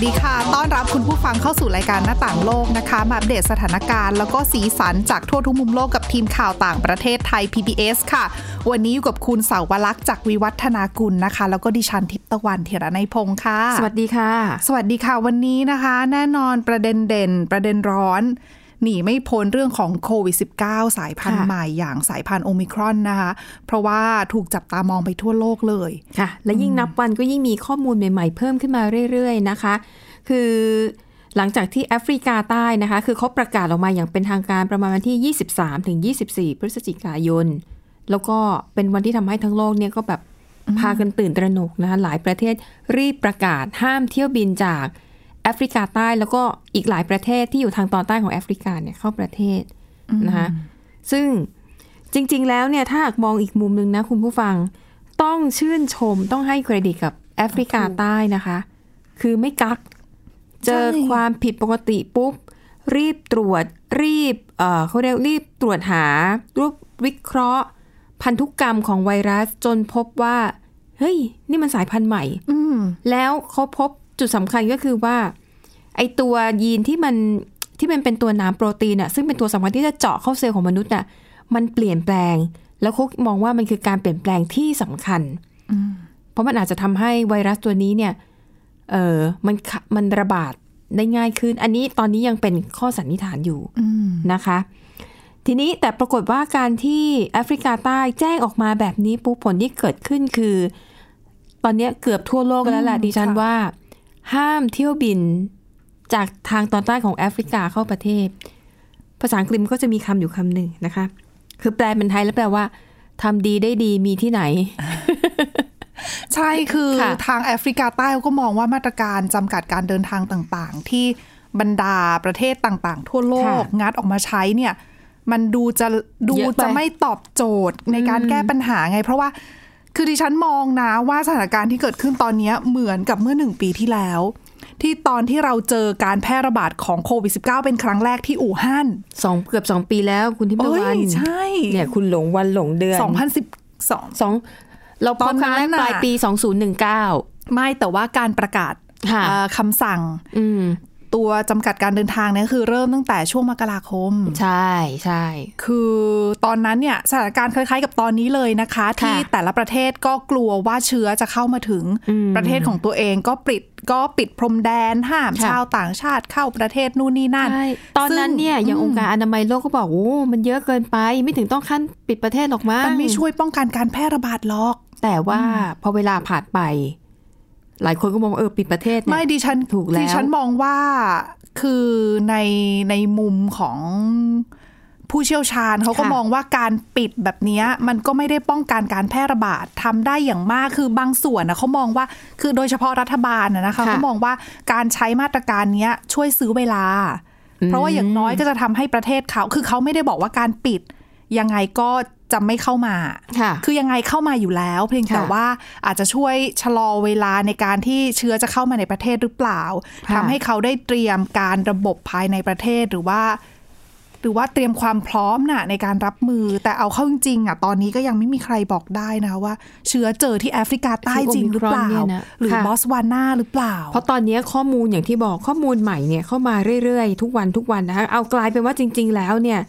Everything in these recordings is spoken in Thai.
สวัสดีค่ะ ต้อนรับคุณผู้ฟังเข้าสู่รายการหน้าต่างโลกนะคะ มาอัปเดตสถานการณ์แล้วก็สีสันจากทั่วทุกมุมโลกกับทีมข่าวต่างประเทศไทย PBS ค่ะ วันนี้อยู่กับคุณเสาวลักษณ์จากวิวัฒนากุลนะคะ แล้วก็ดิฉันทิพย์ตะวันเทระในยพงค์ค่ะ สวัสดีค่ะ สวัสดีค่ะ วันนี้นะคะ แน่นอนประเด็นเด่น ประเด็นร้อน หนีไม่พ้นเรื่องของโควิด -19 สายพันธุ์ค่ะใหม่อย่างสายพันธุ์โอมิครอนนะคะ เพราะว่าถูกจับตามองไปทั่วโลกเลยค่ะ และยิ่งนับวันก็ยิ่งมีข้อมูลใหม่ๆ เพิ่มขึ้นมาเรื่อยๆนะคะ คือหลังจากที่แอฟริกาใต้นะคะ คือเขาประกาศออกมาอย่างเป็นทางการประมาณวันที่ 23ถึง24 พฤศจิกายน แล้วก็เป็นวันที่ทำให้ทั้งโลกเนี่ยก็แบบพากันตื่นตระหนกนะคะหลายประเทศรีบประกาศห้ามเที่ยวบินจากแอฟริกาใต้แล้วก็อีกหลายประเทศที่อยู่ทางตอนใต้ของแอฟริกาเนี่ยเข้าประเทศนะคะซึ่งจริง ๆ แล้วเนี่ยถ้าหากมองอีกมุมหนึ่งนะคุณผู้ฟังต้องชื่นชมต้องให้เครดิตกับแอฟริกาใต้นะคะ คือไม่กัก เจอใช่ความผิดปกติปุ๊บ รีบตรวจรีบเอ่อเขาเรียกรีบตรวจหารูปวิเคราะห์ พันธุกรรมของไวรัสจนพบว่า เฮ้ย นี่มันสายพันธุ์ใหม่อืมแล้วเขาพบ จุดสำคัญก็คือว่า ไอตัวยีนที่มันที่มันเป็นตัวน้ำโปรตีนอะซึ่งเป็นตัวสำคัญที่จะเจาะเข้าเซลล์ของมนุษย์อะมันเปลี่ยนแปลง แล้วเขามองว่ามันคือการเปลี่ยนแปลงที่สำคัญเพราะมันอาจจะทำให้ไวรัสตัวนี้เนี่ย เออมันขะมันระบาดได้ง่ายขึ้น อันนี้ตอนนี้ยังเป็นข้อสันนิษฐานอยู่อืมนะคะ ทีนี้แต่ปรากฏว่าการที่แอฟริกาใต้แจ้งออกมาแบบนี้ปุ๊บผลที่เกิดขึ้นคือ ตอนนี้เกือบทั่วโลกแล้วแหละอืมดิฉันค่ะว่า ห้ามเที่ยวบินจากทางตอนใต้ของแอฟริกาเข้าประเทศ ภาษาอังกฤษมันก็จะมีคำอยู่คำหนึ่งนะคะ คือแปลเป็นไทยแล้วแปลว่าทำดีได้ดีมีที่ไหน ใช่คือค่ะทางแอฟริกาใต้เขาก็มองว่ามาตรการจำกัดการเดินทางต่างๆ ที่บรรดาประเทศต่างๆ ทั่วโลกงัดออกมาใช้เนี่ย มันดูจะดูเยอะไปจะไม่ตอบโจทย์ในการแก้ปัญหาไง เพราะว่า คือดิฉันมองนะว่าสถานการณ์ที่เกิดขึ้นตอนเนี้ยเหมือนกับเมื่อหนึ่งปีที่แล้ว ที่ตอนที่เราเจอการแพร่ระบาดของโควิด -19 เป็นครั้งแรกที่อู่ฮั่นสองเกือบสองปีแล้วคุณทิพย์ตะโอ้วันยใช่เนี่ยคุณหลงวันหลงเดือน2012สองเราพบครั้งแรกตอนนั้นน่ะปลายปีสองศูนย์หนึ่งเก้าไม่แต่ว่าการประกาศค่ะเอ่อคำสั่งอืม ตัวจำกัดการเดินทางเนี่ยคือเริ่มตั้งแต่ช่วงมกราคม ใช่ใช่คือตอนนั้นเนี่ยสถานการณ์คล้ายๆ กับตอนนี้เลยนะคะ ที่แต่ละประเทศก็กลัวว่าเชื้อจะเข้ามาถึงอืมประเทศของตัวเองก็ปิดก็ปิดพรมแดนห้ามค่ะชาวต่างชาติเข้าประเทศนู่นนี่นั่นใช่ตอนนั้นเนี่ยอย่างองค์การอนามัยโลกก็บอกโอ้มันเยอะเกินไปไม่ถึงต้องขั้นปิดประเทศหรอกมั้งมันไม่ช่วยป้องกันการแพร่ระบาดหรอก แต่ว่าพอเวลาผ่านไป หลายคนก็มองว่าเออปิดประเทศเนี่ยไม่ดิฉันถูกแล้วดิฉันมองว่าคือในในมุมของผู้เชี่ยวชาญเขาก็ค่ะมองว่าการปิดแบบเนี้ยมันก็ไม่ได้ป้องกันการแพร่ระบาดทำได้อย่างมากคือบางส่วนนะเขามองว่าคือโดยเฉพาะรัฐบาลนะนะคะค่ะเขามองว่าการใช้มาตรการเนี้ยช่วยซื้อเวลา เพราะว่าอย่างน้อยก็จะทำให้ประเทศเขา คือเขาไม่ได้บอกว่าการปิดยังไงก็ จะไม่เข้ามาค่ะคือยังไงเข้ามาอยู่แล้ว เพียงแต่ค่ะว่าอาจจะช่วยชะลอเวลาในการที่เชื้อจะเข้ามาในประเทศหรือเปล่าค่ะทำให้เขาได้เตรียมการระบบภายในประเทศหรือว่า หรือว่าเตรียมความพร้อมน่ะในการรับมือ แต่เอาเข้าจริงๆอะตอนนี้ก็ยังไม่มีใครบอกได้นะคะว่า เชื้อเจอที่แอฟริกาใต้จริงหรือเปล่าคือโอมิครอนเนี่ยนะหรือค่ะบอสวานาหรือเปล่า เพราะตอนนี้ข้อมูลอย่างที่บอกข้อมูลใหม่เนี่ยเข้ามาเรื่อยๆ ทุกวันทุกวันนะคะเอากลายเป็นว่าจริง ๆ แล้วเนี่ย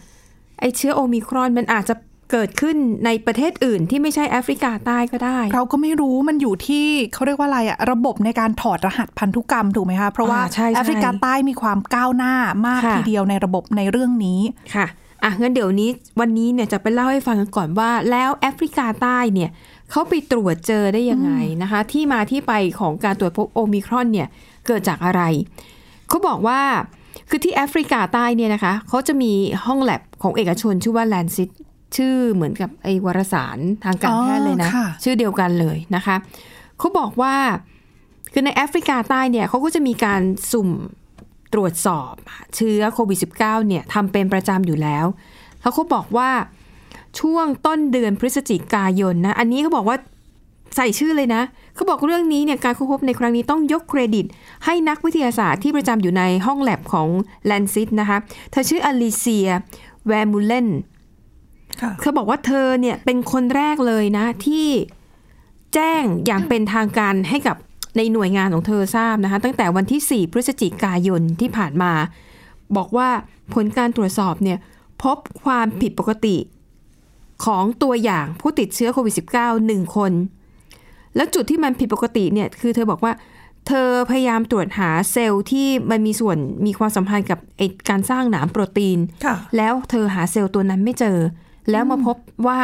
ไอเชื้อโอมิครอนมันอาจจะ เกิดขึ้นในประเทศอื่นที่ไม่ใช่แอฟริกาใต้ก็ได้ เราก็ไม่รู้มันอยู่ที่เขาเรียกว่าอะไรอะระบบในการถอดรหัสพันธุกรรมถูกไหมคะเพราะว่าอ่าใช่ใช่แอฟริกาใต้มีความก้าวหน้ามากค่ะทีเดียวในระบบในเรื่องนี้ค่ะอะงั้นเดี๋ยวนี้วันนี้เนี่ยจะไปเล่าให้ฟังกันก่อนว่า แล้วแอฟริกาใต้เนี่ยเขาไปตรวจเจอได้ยังไงนะคะ ที่มาที่ไปของการตรวจพบโอมิครอนเนี่ยเกิดจากอะไรเขาบอกว่าคือที่แอฟริกาใต้เนี่ยนะคะเขาจะมีห้องแลบของเอกชนชื่อว่าแลนซิต ชื่อเหมือนกับไอวารสารทางการแพทย์เลยนะอ๋อค่ะชื่อเดียวกันเลยนะคะเขาบอกว่าคือในแอฟริกาใต้เนี่ยเขาก็จะมีการสุ่มตรวจสอบเชื้อโควิด -19 เนี่ยทำเป็นประจำอยู่แล้ว แล้วเขาบอกว่าช่วงต้นเดือนพฤศจิกายนนะ อันนี้เขาบอกว่าใส่ชื่อเลยนะเขาบอกเรื่องนี้เนี่ยการค้นพบในครั้งนี้ต้องยกเครดิต ให้นักวิทยาศาสตร์ที่ประจำอยู่ในห้องแลบของ Lancet นะคะ เธอชื่ออลิเซียแวร์มูเลนค่ะ เธอบอกว่าเธอเนี่ยเป็นคนแรกเลยนะ ที่แจ้งอย่างเป็นทางการให้กับในหน่วยงานของเธอทราบนะคะ ตั้งแต่วันที่ 4 พฤศจิกายนที่ผ่านมา บอกว่าผลการตรวจสอบเนี่ยพบความผิดปกติของตัวอย่างผู้ติดเชื้อโควิด -19 หนึ่งคน แล้วจุดที่มันผิดปกติเนี่ยคือเธอบอกว่า เธอพยายามตรวจหาเซลล์ที่มันมีส่วนมีความสัมพันธ์กับไอการสร้างหนามโปรตีนค่ะแล้วเธอหาเซลล์ตัวนั้นไม่เจอ แล้วมาพบว่า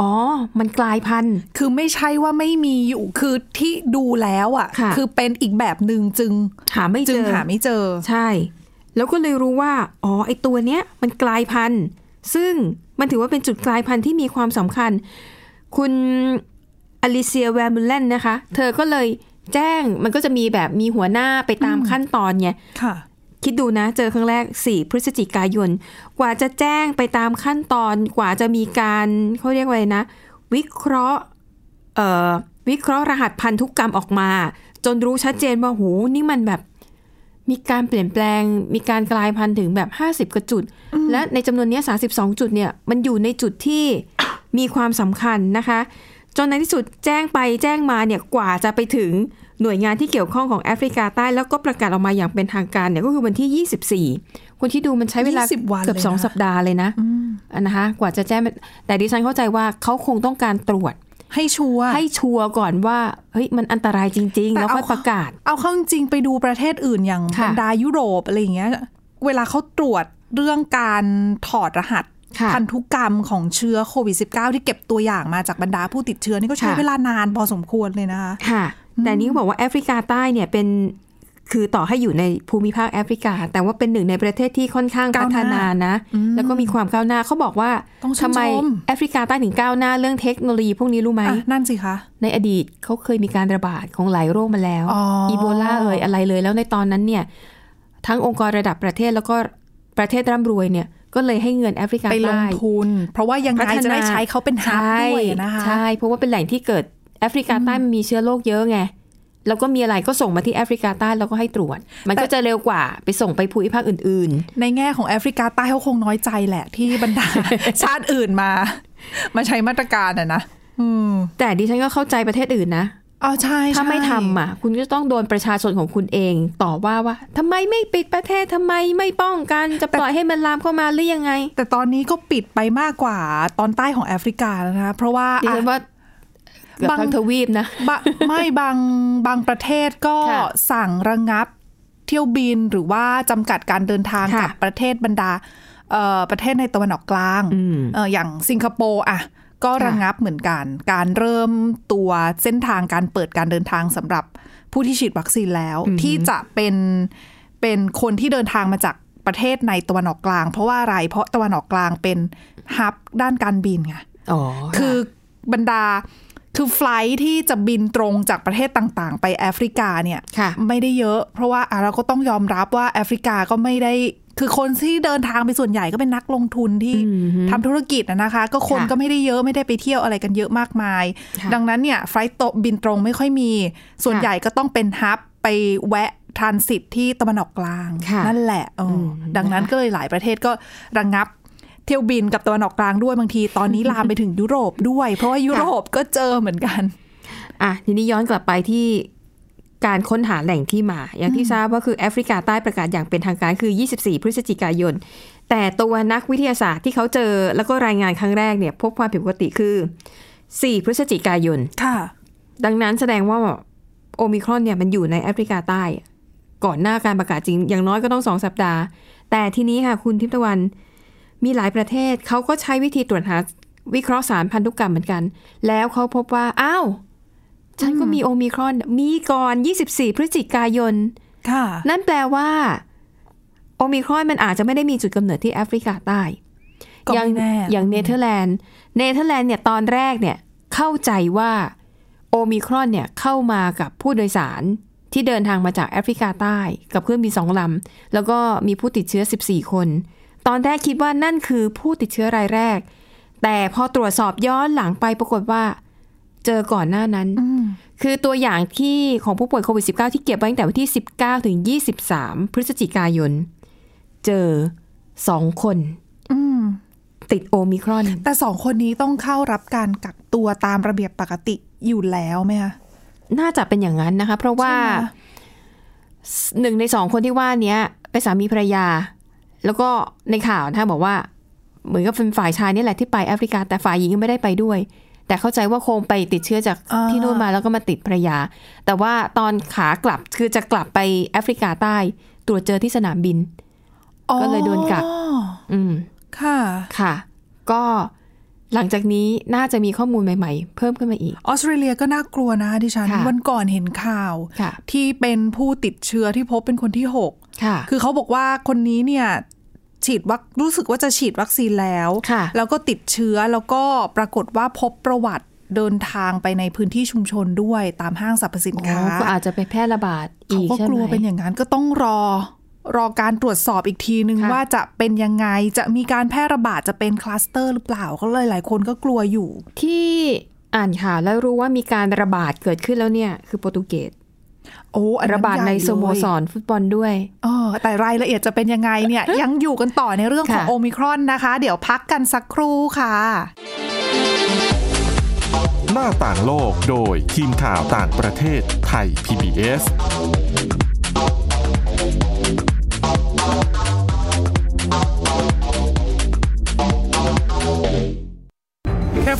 อ๋อ มันกลายพันธุ์ คือไม่ใช่ว่าไม่มีอยู่ คือที่ดูแล้วอะค่ะอเป็นอีกแบบหนึ่งจึง หาไม่จึเจงอหาไม่เจอ ใช่ แล้วก็เลยรู้ว่า อ๋อ ไอตัวเนี้ย มันกลายพันธุ์ ซึ่งมันถือว่าเป็นจุดกลายพันธุ์ที่มีความสำคัญ คุณอลิเซียแวร์มูเลนนะคะ เธอก็เลยแจ้ง มันก็จะมีแบบมีหัวหน้าไปตามขั้นตอนไง ค่ะคิดดูนะ เจอครั้งแรก 4 พฤศจิกายน กว่าจะแจ้งไปตามขั้นตอน กว่าจะมีการเขาเรียกว่าอะไรนะ วิเคราะห์เอ่อวิเคราะห์รหัสพันธุกรรมออกมา จนรู้ชัดเจนว่าโหนี่มันแบบ มีการเปลี่ยนแปลง มีการกลายพันธุ์ถึงแบบ 50กว่าจุด และในจำนวนเนี้ย32 จุดเนี่ย มันอยู่ในจุดที่มีความสำคัญนะคะ จนในที่สุดแจ้งไปแจ้งมาเนี่ยกว่าจะไปถึง หน่วยงานที่เกี่ยวข้องของแอฟริกาใต้แล้วก็ประกาศออกมาอย่างเป็นทางการเนี่ยก็คือวันที่ 24คนที่ดูมันใช้เวลา20วันเกือบเลยนะสองสัปดาห์เลยนะอันนะคะกว่าจะแจ้งแต่ดิฉันเข้าใจว่าเขาคงต้องการตรวจให้ชัวร์ให้ชัวร์ก่อนว่าเฮ้ยมันอันตรายจริง ๆแต่แล้วค่อยเอาประกาศ เอาเข้าจริงๆไปดูประเทศอื่นอย่างค่ะบรรดายุโรปอะไรอย่างเงี้ย เวลาเขาตรวจเรื่องการถอดรหัสค่ะพันธุกรรมของเชื้อโควิด -19 ที่เก็บตัวอย่างมาจากบรรดาผู้ติดเชื้อนี่ก็ใช้ค่ะเวลานานพอสมควรเลยนะคะค่ะ แต่นี้ก็บอกว่าแอฟริกาใต้เนี่ยเป็นคือต่อให้อยู่ในภูมิภาคแอฟริกา แต่ว่าเป็นหนึ่งในประเทศที่ค่อนข้างพัก้าวหฒน้านานะ แล้วก็มีความก้าวหน้าเขาบอกว่าต้องชื่ทำนไมชมแอฟริกาใต้ถึงก้าวหน้าเรื่องเทคโนโลยีพวกนี้รู้ไหมอะนั่นสิคะ ในอดีตเขาเคยมีการระบาดของหลายโรคมาแล้วอ๋ออีโบลาเอ่ยอะไรเลยแล้วในตอนนั้นเนี่ย ทั้งองค์กรระดับประเทศแล้วก็ประเทศร่ำรวยเนี่ยก็เลยให้เงินแอฟริกาไปลงใต้ทุน เพราะว่ายังไงจะได้ใช้เขาเป็นฮับด้วยนะคะใช่เพราะว่าเป็นแหล่งที่เกิด แอฟริกาใต้มันมีเชื้อโรคเยอะไงแล้วก็มีอะไรก็ส่งมาที่แอฟริกาใต้แล้วก็ให้ตรวจ มันก็จะเร็วกว่าไปส่งไปภูมิภาคอื่นในแง่ของแอฟริกาใต้เขาคงน้อยใจแหละที่บรรดาชาติอื่นมา มาใช้มาตรการอะนะอืมๆแต่ดิฉันก็เข้าใจประเทศอื่นนะอ๋อใช่ถ้าไม่ใช่ทำอะ คุณก็ต้องโดนประชาชนของคุณเองต่อว่าว่าทำไมไม่ปิดประเทศทำไมไม่ป้องกันจะปล่อยให้มันลามเข้ามาหรือยังไง แต่ตอนนี้ก็ปิดไปมากกว่าตอนใต้ของแอฟริกาแล้วนะคะเพราะว่าดิฉันอะว่าเกือ บบางทั้งทวีปนะบะไม่บางบางประเทศก็ค่ะสั่งระงับเที่ยวบินหรือว่าจำกัดการเดินทางค่ะกับประเทศบรรดาเอ่อประเทศในตะวันออกกลางอืมเอ่ออย่างสิงคโปร์อะก็ค่ะระงับเหมือนกัน การเริ่มตัวเส้นทางการเปิดการเดินทางสำหรับผู้ที่ฉีดวัคซีนแล้ว ที่จะเป็นเป็นคนที่เดินทางมาจากประเทศในตะวันออกกลาง เพราะว่าอะไร เพราะตะวันออกกลางเป็นฮับด้านการบินไงอ๋อคือ บรรดา คือไฟลท์ที่จะบินตรงจากประเทศต่างๆ ไปแอฟริกาเนี่ยค่ะไม่ได้เยอะ เพราะว่าอะเราก็ต้องยอมรับว่าแอฟริกาก็ไม่ได้คือคนที่เดินทางไปส่วนใหญ่ก็เป็นนักลงทุนที่ทำธุรกิจนะนะคะ ก็คนค่ะก็ไม่ได้เยอะไม่ได้ไปเที่ยวอะไรกันเยอะมากมายค่ะดังนั้นเนี่ยไฟลท์โตบินตรงไม่ค่อยมี ส่วนค่ะใหญ่ก็ต้องเป็นฮับไปแวะทรานสิตที่ตะวันออกกลางค่ะนั่นแหละเอออมดังนั้นนะคะก็เลยหลายประเทศก็ระงงับ เที่ยวบินกับตะวันออกกลางด้วยบางที ตอนนี้ลามไปถึงยุโรปด้วย เพราะว่ายุโรปก็เจอเหมือนกัน อะทีนี้ย้อนกลับไปที่การค้นหาแหล่งที่มา อย่างที่ทราบว่าคือแอฟริกาใต้ประกาศอย่างเป็นทางการคือ 24 พฤศจิกายน แต่ตัวนักวิทยาศาสตร์ที่เขาเจอแล้วก็รายงานครั้งแรกเนี่ย พบความผิดปกติคือ 4 พฤศจิกายน ค่ะ ดังนั้นแสดงว่าโอมิครอนเนี่ยมันอยู่ในแอฟริกาใต้ ก่อนหน้าการประกาศจริง อย่างน้อยก็ต้องสองสัปดาห์ แต่ทีนี้ค่ะคุณทิพย์ตะวัน มีหลายประเทศเขาก็ใช้วิธีตรวจหาวิเคราะห์สารพันธุกรรมเหมือนกัน แล้วเขาพบว่า อ้าว ฉันก็มีโอมิครอน มีก่อน 24 พฤศจิกายน ค่ะ นั่นแปลว่า โอมิครอนมันอาจจะไม่ได้มีจุดกำเนิดที่แอฟริกาใต้ก็อย่างไม่แน่อย่างเนเธอร์แลนด์ เนเธอร์แลนด์เนี่ยตอนแรกเนี่ยเข้าใจว่าโอมิครอนเนี่ยเข้ามากับผู้โดยสารที่เดินทางมาจากแอฟริกาใต้ กับเครื่องบินสองลำแล้วก็มีผู้ติดเชื้อ 14 คน ตอนแรกคิดว่านั่นคือผู้ติดเชื้อรายแรก แต่พอตรวจสอบย้อนหลังไปปรากฏว่า เจอก่อนหน้านั้นอืมคือตัวอย่างที่ของผู้ป่วยโควิด -19 ที่เก็บไว้ตั้งแต่วันที่ 19 ถึง 23 พฤศจิกายน เจอสองคนอืมติดโอมิครอน แต่สองคนนี้ต้องเข้ารับการกักตัวตามระเบียบปกติอยู่แล้วไหมคะน่าจะเป็นอย่างนั้นนะคะ เพราะว่าใช่ไหมหนึ่งในสองคนที่ว่าเนี้ยเป็นสามีภรรยา แล้วก็ในข่าวนะคะบอกว่า เหมือนกับเป็นฝ่ายชายนี่แหละที่ไปแอฟริกา แต่ฝ่ายหญิงยังไม่ได้ไปด้วย แต่เข้าใจว่าคงไปติดเชื้อจากอ่าที่นู่นมาแล้วก็มาติดภรรยา แต่ว่าตอนขากลับคือจะกลับไปแอฟริกาใต้ ตรวจเจอที่สนามบิน ก็เลยโดนกักอ๋ออืม ค่ะค่ะ ก็หลังจากนี้น่าจะมีข้อมูลใหม่ๆ เพิ่มขึ้นมาอีก ออสเตรเลียก็น่ากลัวนะดิฉันค่ะวันก่อนเห็นข่าวค่ะที่เป็นผู้ติดเชื้อที่พบเป็นคนที่หกค่ะคือเขาบอกว่าคนนี้เนี่ย ฉีดวัครู้สึกว่าจะฉีดวัคซีนแล้วค่ะแล้วก็ติดเชื้อแล้วก็ปรากฏว่าพบประวัติเดินทางไปในพื้นที่ชุมชนด้วยตามห้างสรรพสินอ๋อค้าก็อาจจะไปแพร่ระบาดอีเขากก็ใช่ไหมกลัวเป็นอย่างนั้นก็ต้องรอ รอการตรวจสอบอีกทีนึงค่ะว่าจะเป็นยังไงจะมีการแพร่ระบาดจะเป็นคลัสเตอร์หรือเปล่าก็เลยหลายคนก็กลัวอยู่ ที่อ่านข่าวแล้วรู้ว่ามีการระบาดเกิดขึ้นแล้วเนี่ย คือโปรตุเกส โอ้อันนั้นระบาดในญ่เลยสโมสรฟุตบอลด้วยเออแต่รายละเอียดจะเป็นยังไงเนี่ย ยังอยู่กันต่อในเรื่องของค่ะโอมิครอนนะคะ เดี๋ยวพักกันสักครู่ค่ะ หน้าต่างโลกโดยทีมข่าวต่างประเทศไทย PBS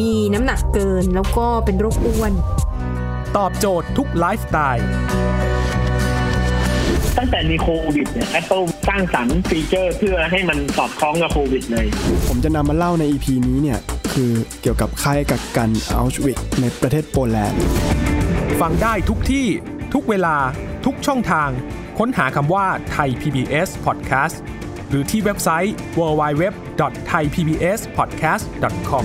มีน้ำหนักเกินแล้วก็เป็นโรคอ้วน ตอบโจทย์ทุกไลฟ์สไตล์ตั้งแต่มีโควิดเนี่ย Apple สร้างสรรค์ฟีเจอร์เพื่อให้มันสอดคล้องกับโควิดเลย ผมจะนำมาเล่าใน EP นี้เนี่ย คือเกี่ยวกับค่ายกักกันอัลชวิกในประเทศโปแลนด์ ฟังได้ทุกที่ทุกเวลาทุกช่องทาง ค้นหาคำว่าไทย PBS Podcast หรือที่เว็บไซต์ www.thaipbspodcast.com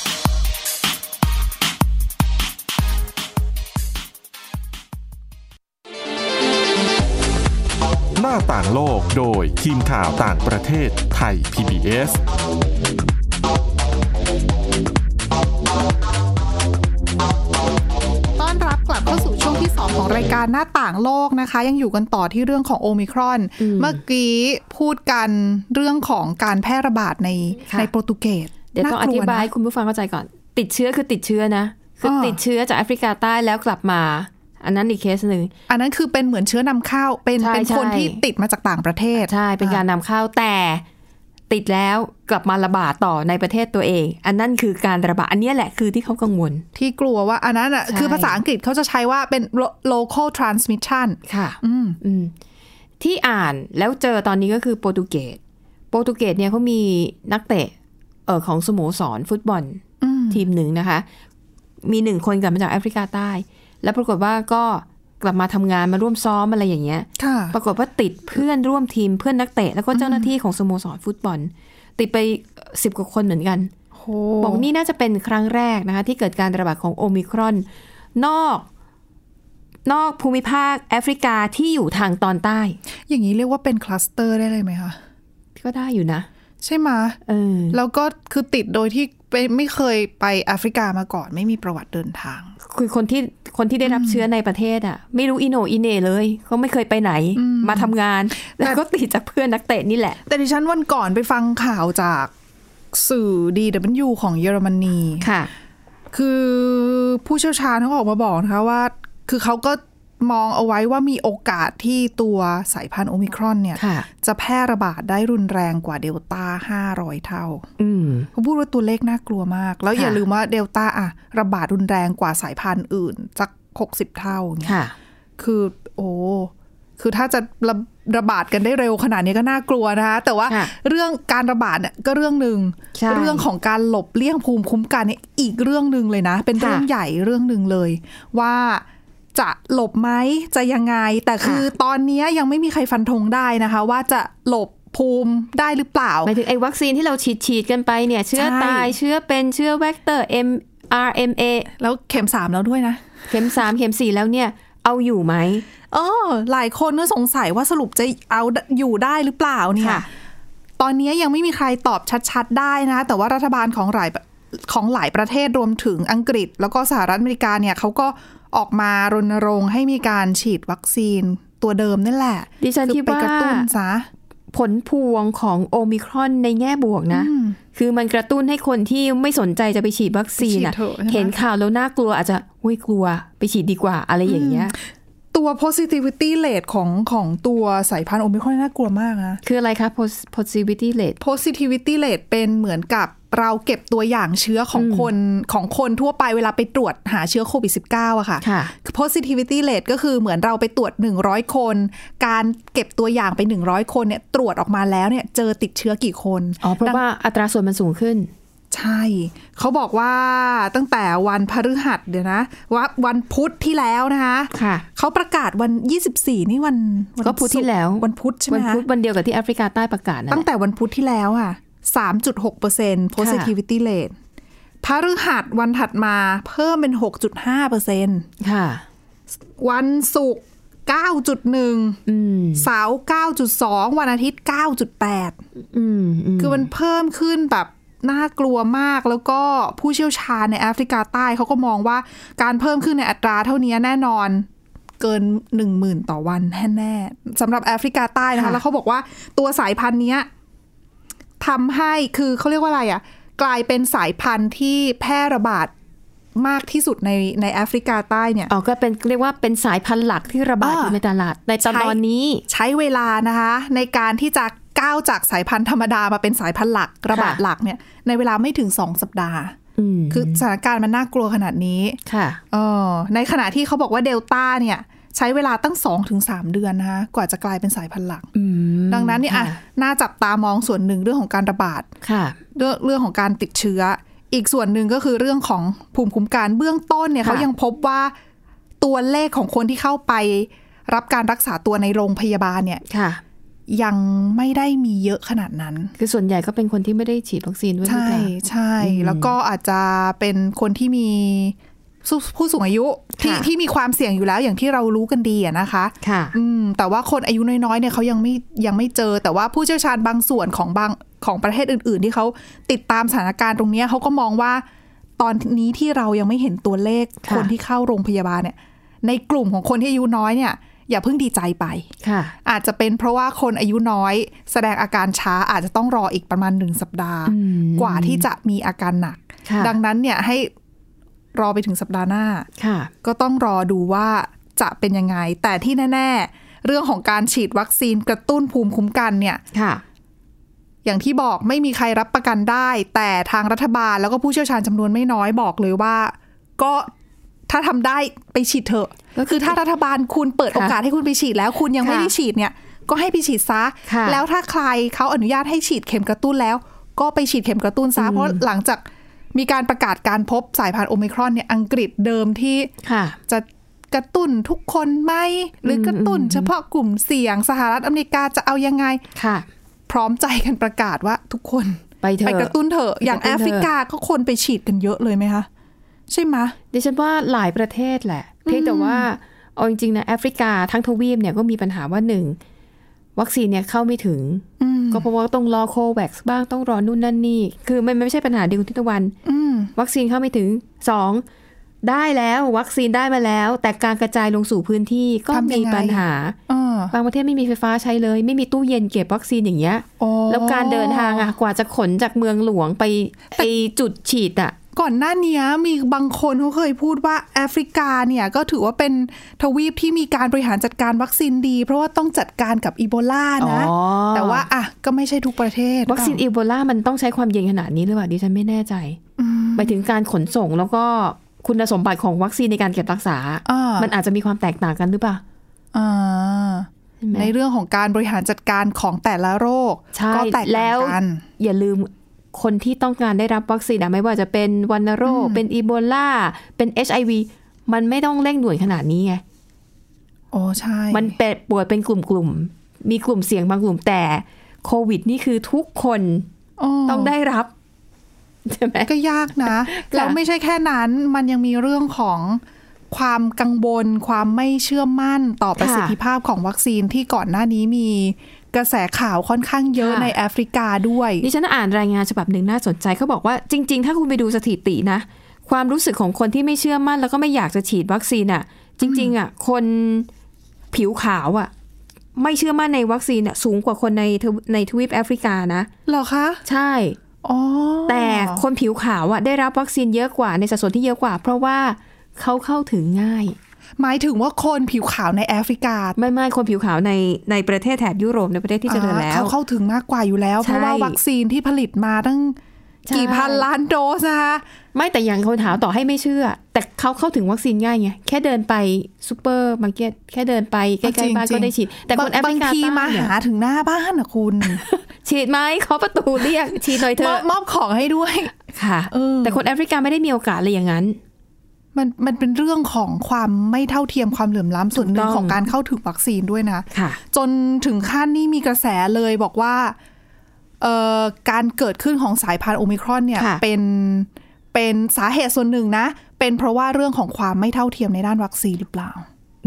าต่างโลก โดยทีมข่าวต่างประเทศไทย PBS ต้อนรับกลับเข้าสู่ช่วงที่2ของรายการหน้าต่างโลกนะคะ ยังอยู่กันต่อที่เรื่องของโอมิครอนอืมเมื่อกี้พูดกันเรื่องของการแพร่ระบาดในค่ะในโปรตุเกสเดี๋ยวต้องอน่กลัธิบายนะให้คุณผู้ฟังเข้าใจก่อน ติดเชื้อคือติดเชื้อนะ คืออาติดเชื้อจากแอฟริกาใต้แล้วกลับมา อันนั้นอีกเคสหนึ่งอันนั้นคือเป็นเหมือนเชื้อนำเข้าเป็นใช่เป็นคนใช่ที่ติดมาจากต่างประเทศ ใช่ เป็นการนำเข้าแต่ติดแล้วกลับมาระบาดต่อในประเทศตัวเอง อันนั้นคือการระบาด อันเนี้ยแหละคือที่เขากังวล ที่กลัวว่า อันนั้นอะใช่คือภาษาอังกฤษเขาจะใช้ว่าเป็น lo- local transmission ค่ะ อืมอืมที่อ่านแล้วเจอตอนนี้ก็คือโปรตุเกสโปรตุเกสเนี่ยเขามีนักเตะเออของสโมสรฟุตบอลอืมทีมหนึ่งนะคะ มีหนึ่งคนกลับมาจากแอฟริกาใต้ แล้วปรากฏว่าก็กลับมาทำงานมาร่วมซ้อมอะไรอย่างเงี้ยค่ะปรากฏว่าติดเพื่อนร่วมทีมเพื่อนนักเตะ แล้วก็เจ้าหน้าที่ของสโมสรฟุตบอล ติดไปสิบกว่าคนเหมือนกันโหบอกนี่น่าจะเป็นครั้งแรกนะคะที่เกิดการระบาดของโอมิครอน นอกนอกภูมิภาคแอฟริกาที่อยู่ทางตอนใต้ อย่างนี้เรียกว่าเป็นคลัสเตอร์ได้เลยไหมคะ ก็ได้อยู่นะ ใช่ไหมะเออแล้วก็คือติดโดยที่ไปไม่เคยไปแอฟริกามาก่อน ไม่มีประวัติเดินทาง คือคนที่คนที่ได้รับเชื้อในประเทศอะ ไม่รู้อิโหนอิเหน่เลยเขาไม่เคยไปไหนมาทำงาน แล้วก็ติดจากเพื่อนนักเตะนี่แหละ แต่ดิฉันวันก่อนไปฟังข่าวจากสื่อ DW ของเยอรมนีค่ะ คือผู้เชี่ยวชาญเขาออกมาบอกนะคะว่า คือเขาก็ มองเอาไว้ว่ามีโอกาสที่ตัวสายพันธุ์โอมิครอนเนี่ยค่ะจะแพร่ระบาดได้รุนแรงกว่าเดลต้า 500 เท่าอืมเขาพูดว่าตัวเลขน่ากลัวมาก แล้วอย่าค่ะลืมว่าเดลต้าอะระบาดรุนแรงกว่าสายพันธุ์อื่นสัก 60 เท่าอย่างเงี้ยค่ะคือโอ้คือถ้าจะระระบาดกันได้เร็วขนาดนี้ก็น่ากลัวนะคะแต่ว่าค่ะเรื่องการระบาดเนี่ยก็เรื่องหนึ่งใช่เรื่องของการหลบเลี่ยงภูมิคุ้มกันเนี่ยอีกเรื่องหนึ่งเลยนะ เป็นค่ะเรื่องใหญ่เรื่องหนึ่งเลย ว่า จะหลบไหมจะยังไง แต่คือตอนนี้ยังไม่มีใครฟันธงได้นะคะ ว่าจะหลบภูมิได้หรือเปล่าหมายถึงไอ้วัคซีนที่เราฉีดฉีดๆกันไปเนี่ย เชื้อใช่ตายเชื้อเป็นเชื้อ vector mRNA แล้วเข็มสามแล้วด้วยนะ เข็มสามเข็มสี่แล้วเนี่ย เอาอยู่ไหมเออหลายคนก็สงสัยว่าสรุปจะเอาอยู่ได้หรือเปล่าเนี่ยค่ะตอนนี้ยังไม่มีใครตอบชัด ๆ ได้นะ แต่ว่ารัฐบาลของหลายของหลายประเทศรวมถึงอังกฤษ แล้วก็สหรัฐอเมริกาเนี่ยเขาก็ ออกมารณรงค์ให้มีการฉีดวัคซีนตัวเดิมนั่นแหละ ดิฉันคือคิดไปว่ากระตุ้นซะผลพวงของโอมิครอนในแง่บวกนะอืมคือมันกระตุ้นให้คนที่ไม่สนใจจะไปฉีดวัคซีนไปฉีดอะเถอะใช่ไหมเห็นข่าวแล้วน่ากลัวอาจจะอุ้ยกลัว ไปฉีดดีกว่าอะไรอย่างเงี้ย ตัว positivity rate ของของตัวสายพันธุ์โอมิครอนน่ากลัวมากนะ คืออะไรคะ pos- positivity rate positivity rate เป็นเหมือนกับเราเก็บตัวอย่างเชื้อของคนของคนทั่วไปเวลาไปตรวจหาเชื้อโควิด -19 อะค่ะค่ะ positivity rate ก็คือเหมือนเราไปตรวจ 100 คน การเก็บตัวอย่างไป 100 คนเนี่ยตรวจออกมาแล้วเนี่ยเจอติดเชื้อกี่คน อ๋อ เพราะว่าอัตราส่วนมันสูงขึ้น ใช่ เขาบอกว่าตั้งแต่วันพฤหัสเดี๋ยวนะว่าวันพุธที่แล้วนะคะค่ะเขาประกาศวัน 24 นี่วันวันก็พุธที่แล้ววันพุธใช่ไหมวันคะพุธวันเดียวกับที่แอฟริกาใต้ประกาศนะตั้งแต่วันพุธที่แล้วค่ะ 3.6% positivity rate พฤหัสวันถัดมาเพิ่มเป็น 6.5%ค่ะ วันศุกร์9.1อืมเสาร์9.2 วันอาทิตย์ 9.8อืมอืมคือมันเพิ่มขึ้นแบบ น่ากลัวมากแล้วก็ผู้เชี่ยวชาญในแอฟริกาใต้เขาก็มองว่าการเพิ่มขึ้นในอัตราเท่านี้แน่นอนเกิน1 0,000ต่อวันแน่ๆสำหรับแอฟริกาใต้นะคะแล้วเขาบอกว่าตัวสายพันธุ์เนี้ยทำให้คือเขาเรียกว่าอะไรอะ่ะ กลายเป็นสายพันธุ์ที่แพร่ระบาดมากที่สุดในในแอฟริกาใต้เนี่ยอ๋อก็เป็นเรียกว่าเป็นสายพันธุ์หลักที่ระบาดอ่าอยู่ในตลาดในตอนใช่นี้ ใช้เวลานะคะ ในการที่จะ ก้าวจากสายพันธุ์ธรรมดามาเป็นสายพันธุ์หลักระบาดหลักเนี่ย ในเวลาไม่ถึงสองสัปดาห์อืมคือสถานการณ์มันน่ากลัวขนาดนี้ค่ะเออในขณะที่เขาบอกว่าเดลต้าเนี่ย ใช้เวลาตั้ง2อถึงสเดือนนะคะกว่าจะกลายเป็นสายพันธุ์หลักอืมดังนั้นเนี่ยอะค่ะน่าจับตามองส่วนหนึ่งเรื่องของการระบาดค่ะ เรื่องเรื่องของการติดเชื้อ อีกส่วนหนึ่งก็คือเรื่องของภูมิคุ้มกันเบื้องต้นเนี่ยค่ะเขายังพบว่าตัวเลขของคนที่เข้าไปรับการรักษาตัวในโรงพยาบาลเนี่ยค่ะ ยังไม่ได้มีเยอะขนาดนั้น คือส่วนใหญ่ก็เป็นคนที่ไม่ได้ฉีดวัคซีนด้วยหรือใช่เปล่าใช่ แล้วก็อาจจะเป็นคนที่มีผู้ผู้สูงอายุที่ค่ะที่มีความเสี่ยงอยู่แล้วอย่างที่เรารู้กันดีอะนะคะค่ะอืมแต่ว่าคนอายุน้อยๆเนี่ยเขายังไม่ยังไม่เจอ แต่ว่าผู้เชี่ยวชาญบางส่วนของบางของประเทศอื่น ๆ ที่เขาติดตามสถานการณ์ตรงเนี้ยเขาก็มองว่าตอนนี้ที่เรายังไม่เห็นตัวเลขค่ะคนที่เข้าโรงพยาบาลเนี่ย ในกลุ่มของคนที่อายุน้อยเนี่ย อย่าเพิ่งดีใจไปค่ะอาจจะเป็นเพราะว่าคนอายุน้อย แสดงอาการช้าอาจจะต้องรออีกประมาณหนึ่งสัปดาห์อืมกว่าที่จะมีอาการหนักค่ะดังนั้นเนี่ยให้รอไปถึงสัปดาห์หน้าค่ะก็ต้องรอดูว่าจะเป็นยังไง แต่ที่แน่ ๆ เรื่องของการฉีดวัคซีนกระตุ้นภูมิคุ้มกันเนี่ยค่ะอย่างที่บอกไม่มีใครรับประกันได้ แต่ทางรัฐบาลแล้วก็ผู้เชี่ยวชาญจำนวนไม่น้อยบอกเลยว่า ก็ ถ้าทำได้ไปฉีดเถอะ ก็คือคือถ้ารัฐบาลคุณเปิดค่ะโอกาสให้คุณไปฉีดแล้ว คุณยังไม่ค่ะได้ฉีดเนี่ยก็ให้ไปฉีดซะค่ะแล้วถ้าใครเขาอนุญาตให้ฉีดเข็มกระตุ้นแล้ว ก็ไปฉีดเข็มกระตุ้นซะ เพราะหลังจากมีการประกาศการพบสายพันธุ์โอมิครอนเนี่ยอังกฤษเดิมที่ค่ะจะกระตุ้นทุกคนไหมหรือกระตุ้นเฉพาะกลุ่มเสี่ยงสหรัฐอเมริกาจะเอายังไงค่ะ พร้อมใจกันประกาศว่าทุกคนไปเถอะไปกระตุ้นเถอะอย่างไปกแอระตุ้นเถอะฟริกาก็คนไปฉีดกันเยอะเลยไหมคะ ใช่ไหมะดิฉันว่าหลายประเทศแหละ เพียงแต่ว่าเอาจริงๆนะแอฟริกาทั้งทวีปเนี่ยก็มีปัญหาว่าหนึ่งวัคซีนเนี่ยเข้าไม่ถึงอืมก็เพราะว่าต้องรอโควัคบ้างต้องรอนู่นนั่นนี่ คือมันไม่ใช่ปัญหาเดียวกับทิตวันอืมวัคซีนเข้าไม่ถึงสองได้แล้ววัคซีนได้มาแล้ว แต่การกระจายลงสู่พื้นที่ก็ทำยัมีงไงปัญหาอ่าบางประเทศไม่มีไฟฟ้าใช้เลย ไม่มีตู้เย็นเก็บวัคซีนอย่างเงี้ยอ๋อแล้วการเดินทางอะกว่าจะขนจากเมืองหลวงไปไปจุดฉีดอะ ก่อนหน้านี้มีบางคนเขาเคยพูดว่าแอฟริกาเนี่ยก็ถือว่าเป็นทวีปที่มีการบริหารจัดการวัคซีนดี เพราะว่าต้องจัดการกับอีโบลานะอ๋อแต่ว่าอะก็ไม่ใช่ทุกประเทศ วัคซีนอีโบลามันต้องใช้ความเย็นขนาดนี้หรือเปล่าดิฉันไม่แน่ใจหมายถึงการขนส่งแล้วก็คุณสมบัติของวัคซีนในการเก็บรักษาอ่ามันอาจจะมีความแตกต่างกันหรือเปล่าอ่าใช่ไหมในเรื่องของการบริหารจัดการของแต่ละโรคใช่ก็แตกแล้ต่างวกันอย่าลืม คนที่ต้องการได้รับวัคซีนอะไม่ว่าจะเป็นวัณโรค เป็นอีโบลาเป็น HIV มันไม่ต้องเร่งด่วนขนาดนี้ไงโอ้ใช่ มันเป็นป่วยเป็นกลุ่มๆมีกลุ่มเสี่ยงบางกลุ่มแต่โควิดนี่คือทุกคนต้องได้รับใช่ไหมก็ยากนะ แล้วไม่ใช่แค่นั้น มันยังมีเรื่องของความกังวล ความไม่เชื่อมั่นต่อประสิทธิภาพของวัคซีนที่ก่อนหน้านี้มี กระแสข่าวค่อนข้างเยอะค่ะในแอฟริกาด้วยดิฉันอ่านรายงานฉบับหนึ่งน่าสนใจเขาบอกว่าจริง ๆ ถ้าคุณไปดูสถิตินะ ความรู้สึกของคนที่ไม่เชื่อมั่น แล้วก็ไม่อยากจะฉีดวัคซีนอะ จริง ๆอะคนผิวขาวอะไม่เชื่อมั่นในวัคซีนอะสูงกว่าคนในทวในทวีปแอฟริกานะเหรอคะ ใช่อ๋อแต่คนผิวขาวอะได้รับวัคซีนเยอะกว่าในสัดส่วนที่เยอะกว่า เพราะว่าเขาเข้าถึงง่าย หมายถึงว่าคนผิวขาวในแอฟริกา ไม่ไม่คนผิวขาวในในประเทศแถบยุโรปในประเทศที่เจริญแล้วเขาเข้าถึงมากกว่าอยู่แล้วใช่เพราะว่าวัคซีนที่ผลิตมาตั้งใช่กี่พันล้านโดสนะคะไม่แต่อย่างคนถามต่อให้ไม่เชื่อ แต่เขาเข้าถึงวัคซีนง่ายไงแค่เดินไปซูเปอร์มาร์เก็ตแค่เดินไปใกล้ๆบ้านก็ได้ฉีด แต่คนแอฟบาริงกาทีใต้มาเนี่ยหาถึงหน้าบ้านอะคุณ ฉีดไหมเคาะประตูเรียกฉีดหน่อยเถมอบอะมอบของให้ด้วยค่ะเออแต่คนแอฟริกาไม่ได้มีโอกาสเลยอย่างนั้น มันมันเป็นเรื่องของความไม่เท่าเทียมความเหลื่อมล้ำส่วนหนึ่ถูงกต้องของการเข้าถึงวัคซีนด้วยนะค่ะจนถึงขั้นนี่มีกระแสเลยบอกว่าเอ่อการเกิดขึ้นของสายพันธุ์โอมิครอนเนี่ยค่ะเป็นเป็นสาเหตุส่วนหนึ่งนะ เป็นเพราะว่าเรื่องของความไม่เท่าเทียมในด้านวัคซีนหรือเปล่า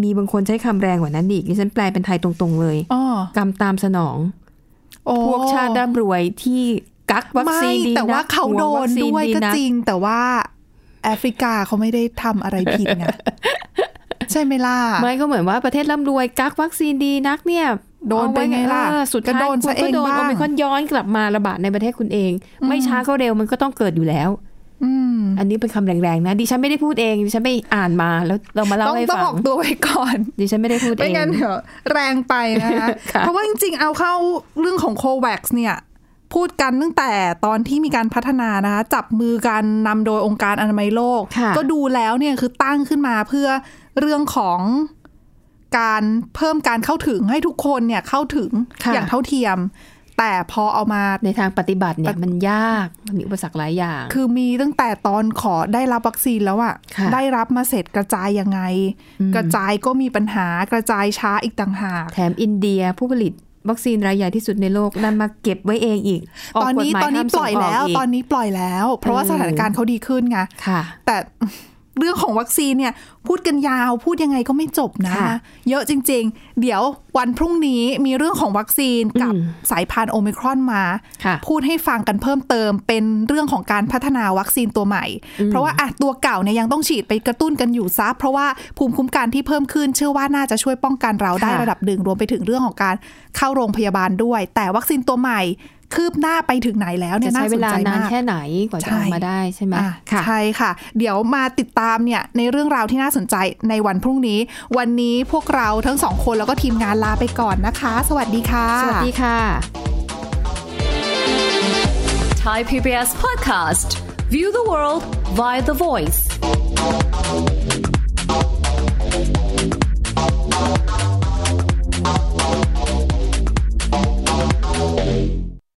มีบางคนใช้คำแรงกว่านั้นอีกดิฉันแปลเป็นไทยตรงๆเลยอ้อกรรมตามสนองโอ้พวกชาติร่ำรวยที่กักวัคซีนดีไม่แต่ว่านักเขาโดหงนคซีด้วยดีก็นัจริง แต่ว่า แอฟริกาเขาไม่ได้ทำอะไรผิดไงใช่ไหมล่ะไม่ก็เหมือนว่าประเทศร่ำรวยกักวัคซีนดีนักเนี่ยโดนไปไงล่ะเออสุดท้ายก็โดนคุณซะเองก็โดนบ้างโอมิครอนย้อนกลับมาระบาดในประเทศคุณเอง ไม่ช้าก็เร็วมันก็ต้องเกิดอยู่แล้วอืมอันนี้เป็นคำแรงๆนะดิฉันไม่ได้พูดเองดิฉันไม่อ่านมาแล้วเรามาเล่าต้องให้ต้องฟัองอกตัวไว้ก่อน ดิฉันไม่ได้พูดเอไม่งงั้นเดี๋ยวแรงไปนะคะค่ะเพราะว่าจริงๆเอาเข้าเรื่องของโควัคเนี่ย พูดกันตั้งแต่ตอนที่มีการพัฒนานะคะจับมือกันนำโดยองค์การอนามัยโลกค่ะก็ดูแล้วเนี่ยคือตั้งขึ้นมาเพื่อเรื่องของการเพิ่มการเข้าถึงให้ทุกคนเนี่ยเข้าถึงค่ะอย่างเท่าเทียม แต่พอเอามาในทางปฏิบัติเนี่ยมันยากมันมีอุปสรรคหลายอย่าง คือมีตั้งแต่ตอนขอได้รับวัคซีนแล้วอะค่ะได้รับมาเสร็จกระจายยังไง กระจายก็มีปัญหากระจายช้าอีกต่างหาก แถมอินเดียผู้ผลิต วัคซีนรายใหญ่ที่สุดในโลกนำมาเก็บไว้เองอีกกตอนนี้กฎหมายตอนนี้ห้ามปล่อยส่งกแล้วกตอนนี้ปล่อยแล้ว เพราะว่าเออสถานการณ์เขาดีขึ้นไงค่ะแต่ เรื่องของวัคซีนเนี่ยพูดกันยาวพูดยังไงก็ไม่จบนะค่ะเยอะจริง ๆ เดี๋ยววันพรุ่งนี้มีเรื่องของวัคซีนกับอืมสายพันธุ์โอมิครอนมาค่ะพูดให้ฟังกันเพิ่มเติมเป็นเรื่องของการพัฒนาวัคซีนตัวใหม่ เพราะว่าอะตัวเก่าเนี่ยยังต้องฉีดไปกระตุ้นกันอยู่ซะเพราะว่าภูมิคุ้มกันที่เพิ่มขึ้นเชื่อว่าน่าจะช่วยป้องกันเราได้ค่ะระดับหนึ่งรวมไปถึงเรื่องของการเข้าโรงพยาบาลด้วย แต่วัคซีนตัวใหม่ คืบหน้าไปถึงไหนแล้วเนี่จะยน่าใช้สเวนลาใจนานมากแค่ไหนกว่าจะใช่ออกมาได้ใช่ไหมอะค่ะใช่ค่ะ เดี๋ยวมาติดตามเนี่ยในเรื่องราวที่น่าสนใจในวันพรุ่งนี้ วันนี้พวกเราทั้งสองคนแล้วก็ทีมงานลาไปก่อนนะคะ สวัสดีค่ะ สวัสดีค่ะ Thai PBS podcast. View the world via the voice.